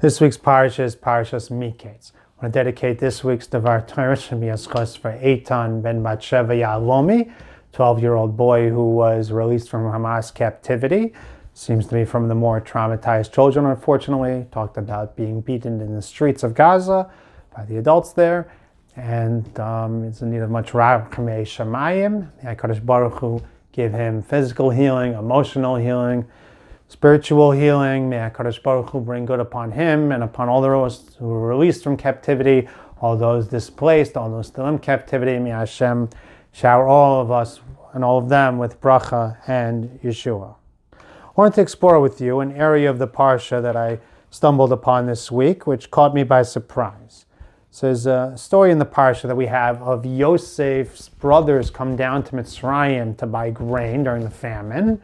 This week's parsha is Parshas Miketz. I want to dedicate this week's Devar Torah Shemiyas for Eitan ben Batsheva Yahalomi, 12-year-old boy who was released from Hamas captivity. Seems to be from the more traumatized children, unfortunately. Talked about being beaten in the streets of Gaza by the adults there. And um, is in need of much Rachmei. The HaKadosh Baruch Hu give him physical healing, emotional healing, spiritual healing. May HaKadosh Baruch Hu bring good upon him and upon all those who were released from captivity, all those displaced, all those still in captivity. May Hashem shower all of us and all of them with bracha and Yeshua. I wanted to explore with you an area of the Parsha that I stumbled upon this week, which caught me by surprise. So there's a story in the Parsha that we have of Yosef's brothers come down to Mitzrayim to buy grain during the famine.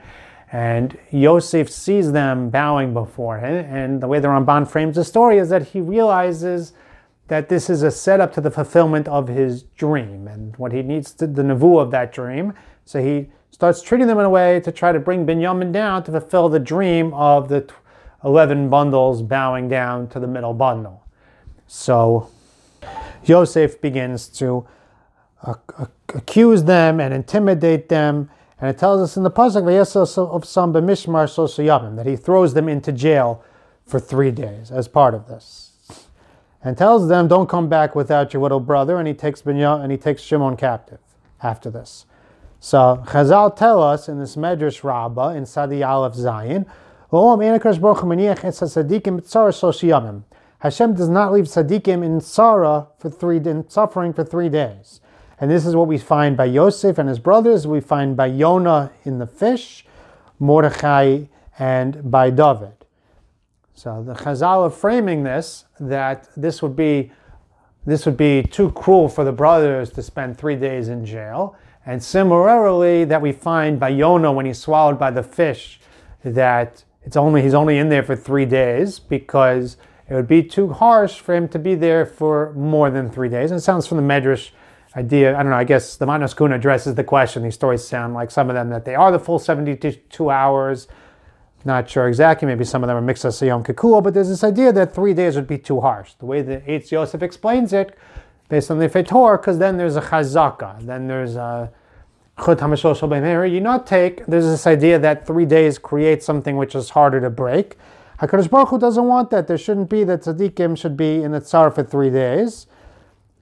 And Yosef sees them bowing before him. And the way the Ramban frames the story is that he realizes that this is a setup to the fulfillment of his dream and what he needs to, the nevu of that dream. So he starts treating them in a way to try to bring Binyamin down to fulfill the dream of the 11 bundles bowing down to the middle bundle. So Yosef begins to uh, accuse them and intimidate them. And it tells us in the pasuk of some b'mishmar that he throws them into jail for three days as part of this, and tells them, "Don't come back without your little brother." And he takes Binyam and he takes Shimon captive after this. So Chazal tell us in this Medrash Rabbah in Sadi Aleph Zayin, Hashem does not leave tzaddikim in tzara for three in suffering for three days. And this is what we find by Yosef and his brothers. We find by Yonah in the fish, Mordechai, and by David. So the Chazal are framing this that this would be this would be too cruel for the brothers to spend three days in jail. And similarly, that we find by Yonah when he's swallowed by the fish, that it's only he's only in there for three days because it would be too harsh for him to be there for more than three days. And it sounds from the Medrash idea, I don't know, I guess the Kuna addresses the question. These stories sound like some of them that they are the full 72 hours. Not sure exactly, maybe some of them are mixed as Yom Kikul, but there's this idea that three days would be too harsh. The way that Eitz Yosef explains it, based on the Fetor, because then there's a chazaka, then there's a chut hamashol You not take, there's this idea that three days creates something which is harder to break. HaKadosh Baruch Hu doesn't want that. There shouldn't be that tzaddikim should be in the tsar for three days.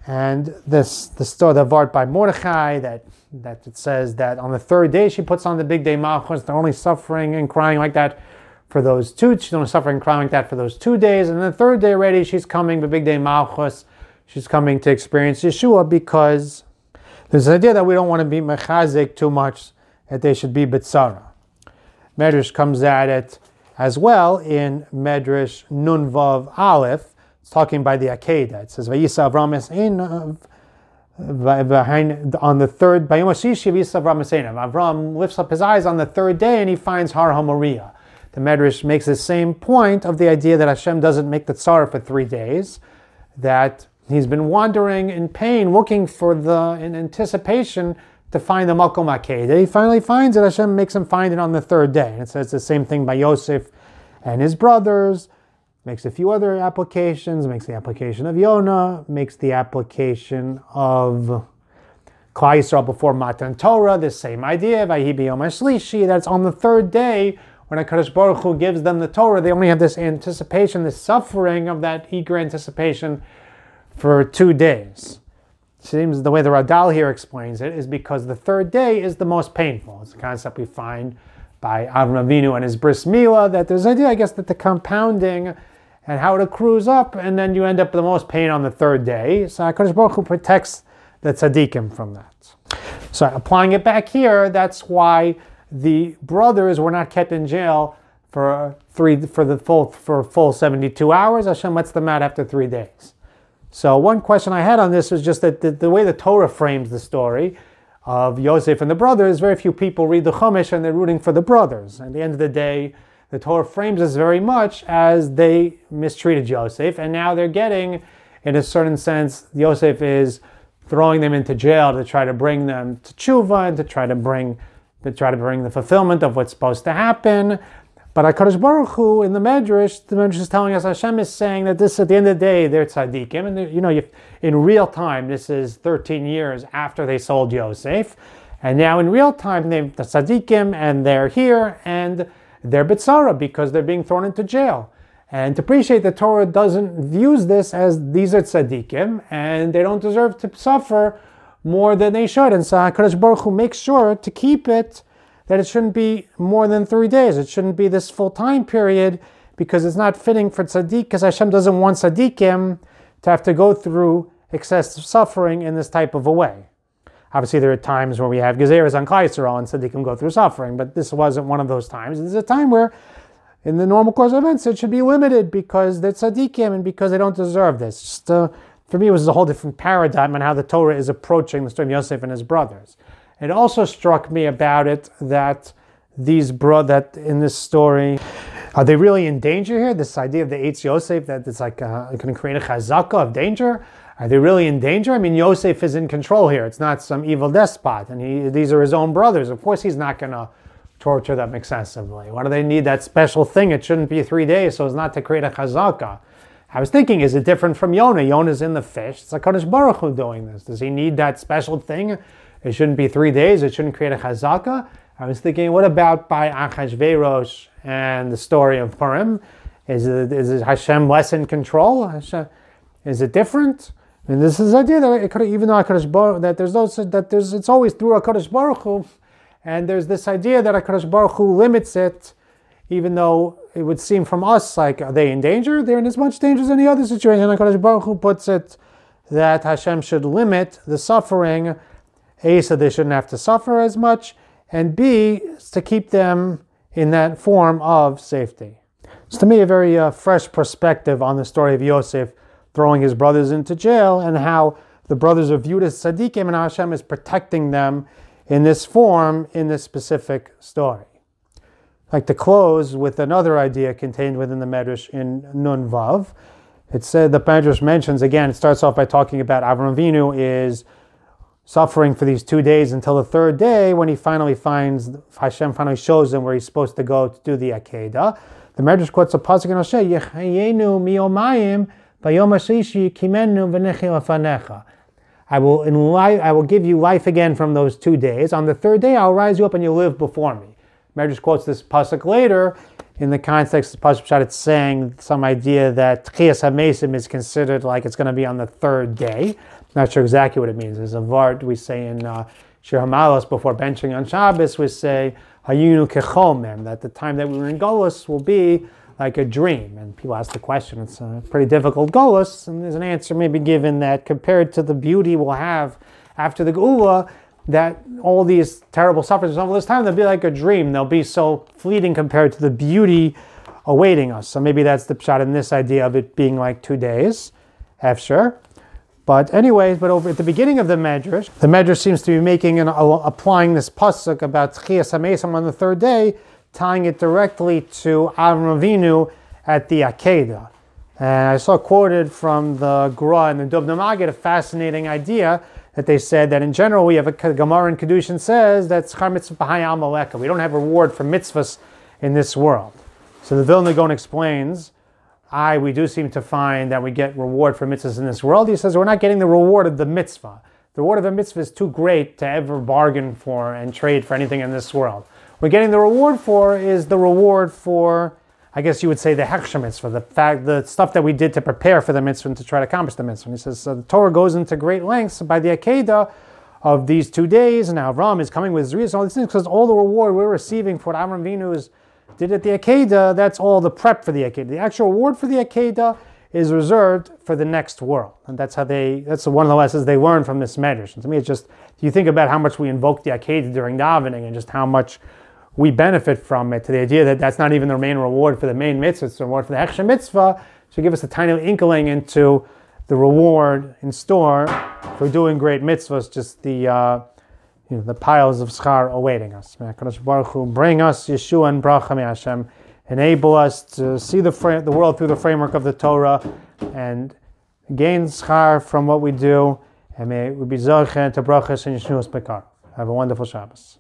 And this the story the vart by Mordechai that that it says that on the third day she puts on the bigdei malchus. They're only suffering and crying like that for those two. She's only suffering and crying like that for those two days. And the third day already she's coming the bigdei malchus. She's coming to experience Yeshua because there's an idea that we don't want to be mechazik too much that they should be bitzara. Medrash comes at it as well in Medrash Nun Vav Aleph. It's talking by the Akedah. It says, Vayisa Avram on the third, Avram lifts up his eyes on the third day and he finds Har HaMoriah. The Medrash makes the same point of the idea that Hashem doesn't make the tzara for three days, that he's been wandering in pain, looking for the, in anticipation to find the Makom Akedah. He finally finds it. Hashem makes him find it on the third day. And it says the same thing by Yosef and his brothers. Makes a few other applications. Makes the application of Yonah. Makes the application of Klal Yisrael before Matan Torah. The same idea. Vayibi Yom Shlishi. That's on the third day when HaKadosh Baruch Hu gives them the Torah. They only have this anticipation, this suffering of that eager anticipation for two days seems the way the Radal here explains it is because the third day is the most painful. It's a concept we find by Avram Avinu and his bris milah that there's an idea, I guess, that the compounding and how it accrues up, and then you end up with the most pain on the third day. So Hakadosh Baruch Hu protects the tzaddikim from that. So applying it back here, that's why the brothers were not kept in jail for three for the full for full 72 hours. Hashem lets them out after three days. So one question I had on this was just that the, the, way the Torah frames the story of Yosef and the brothers, very few people read the Chumash and they're rooting for the brothers. At the end of the day, the Torah frames this very much as they mistreated Yosef, and now they're getting, in a certain sense, Yosef is throwing them into jail to try to bring them to tshuva and to try to bring to try to bring the fulfillment of what's supposed to happen. But HaKadosh Baruch Hu, in the Medrash, the Medrash is telling us Hashem is saying that this, at the end of the day, they're tzaddikim. And, you know, you, in real time, this is 13 years after they sold Yosef. And now in real time, they're the tzaddikim, and they're here, and they're bitzara because they're being thrown into jail. And to appreciate the Torah doesn't views this as these are tzaddikim, and they don't deserve to suffer more than they should. And so HaKadosh Baruch Hu makes sure to keep it that it shouldn't be more than three days. It shouldn't be this full time period because it's not fitting for tzaddik, because Hashem doesn't want tzaddikim to have to go through excessive suffering in this type of a way. Obviously, there are times where we have gezeres on Klal Yisrael they can go through suffering, but this wasn't one of those times. This is a time where, in the normal course of events, it should be limited because they're tzaddikim and because they don't deserve this. Just, uh, for me, it was a whole different paradigm on how the Torah is approaching the story of Yosef and his brothers. It also struck me about it that these bro that in this story are they really in danger here? This idea of the Eitz Yosef that it's like uh, going to create a chazaka of danger. Are they really in danger? I mean, Yosef is in control here. It's not some evil despot, and he, these are his own brothers. Of course, he's not going to torture them excessively. Why do they need that special thing? It shouldn't be three days, so as not to create a chazaka. I was thinking, is it different from Yonah? Yonah's in the fish. It's like Kodesh Baruch Hu doing this. Does he need that special thing? It shouldn't be three days. It shouldn't create a chazaka. I was thinking, what about by Achashverosh and the story of Purim? Is it, is Hashem less in control? Hashem, is it different? Mean, this is the idea that it could, even though Hakadosh Baruch, that there's no, that there's it's always through Hakadosh Baruch Hu, and there's this idea that Hakadosh Baruch Hu limits it, even though it would seem from us like are they in danger? They're in as much danger as any other situation. Hakadosh Baruch Hu puts it that Hashem should limit the suffering a, so they shouldn't have to suffer as much, and B, to keep them in that form of safety. It's to me a very uh, fresh perspective on the story of Yosef throwing his brothers into jail and how the brothers are viewed as tzaddikim and Hashem is protecting them in this form in this specific story. I'd like to close with another idea contained within the Medrash in Nun Vav. It said the Medrash mentions again. It starts off by talking about Avram Avinu is suffering for these two days until the third day when he finally finds, Hashem finally shows him where he's supposed to go to do the Akedah. The Medrash quotes a pasuk in Hosea, Yechayenu miyomayim I will, I will give you life again from those two days. On the third day, I'll rise you up and you'll live before me. Medrash quotes this pasuk later in the context of pasuk Pshat. It's saying some idea that Tchias HaMesim is considered like it's going to be on the third day. Not sure exactly what it means. There's a vart we say in uh, Shir Hamalos before benching on Shabbos. We say Hayunu kechomem that the time that we were in Golos will be like a dream. And people ask the question. It's a pretty difficult Golos, and there's an answer maybe given that compared to the beauty we'll have after the Geula, that all these terrible sufferings all this time they'll be like a dream. They'll be so fleeting compared to the beauty awaiting us. So maybe that's the shot in this idea of it being like two days. After. But anyways, but over at the beginning of the Medrash, the Medrash seems to be making and applying this pasuk about Tchias HaMesim on the third day, tying it directly to Avram Avinu at the Akedah. And I saw quoted from the Gra and the Dubno Maggid a fascinating idea that they said that in general we have a Gemara in Kedushin says that Schar Mitzvah Amaleka. We don't have reward for mitzvahs in this world. So the Vilna Gaon explains I, we do seem to find that we get reward for mitzvahs in this world. He says we're not getting the reward of the mitzvah. The reward of the mitzvah is too great to ever bargain for and trade for anything in this world. We're getting the reward for is the reward for, I guess you would say, the hechsher mitzvah, the fact, the stuff that we did to prepare for the mitzvah and to try to accomplish the mitzvah. And he says so the Torah goes into great lengths by the Akedah of these two days, and Avram is coming with Zrias and all these things because all the reward we're receiving for what Avram Vinu is did at the Akedah, that's all the prep for the Akedah. The actual reward for the Akedah is reserved for the next world. And that's how they, that's one of the lessons they learned from this medrash. And to me, it's just, you think about how much we invoke the Akedah during davening and just how much we benefit from it, to the idea that that's not even the main reward for the main mitzvah, it's the reward for the Hechsher mitzvah, to give us a tiny inkling into the reward in store for doing great mitzvahs, just the, uh, you know, the piles of schar awaiting us. May Baruch Hu bring us Yeshua and bracha Hashem, enable us to see the, the world through the framework of the Torah and gain schar from what we do, and may we be zochen to brachas and Yeshua's bekar. Have a wonderful Shabbos.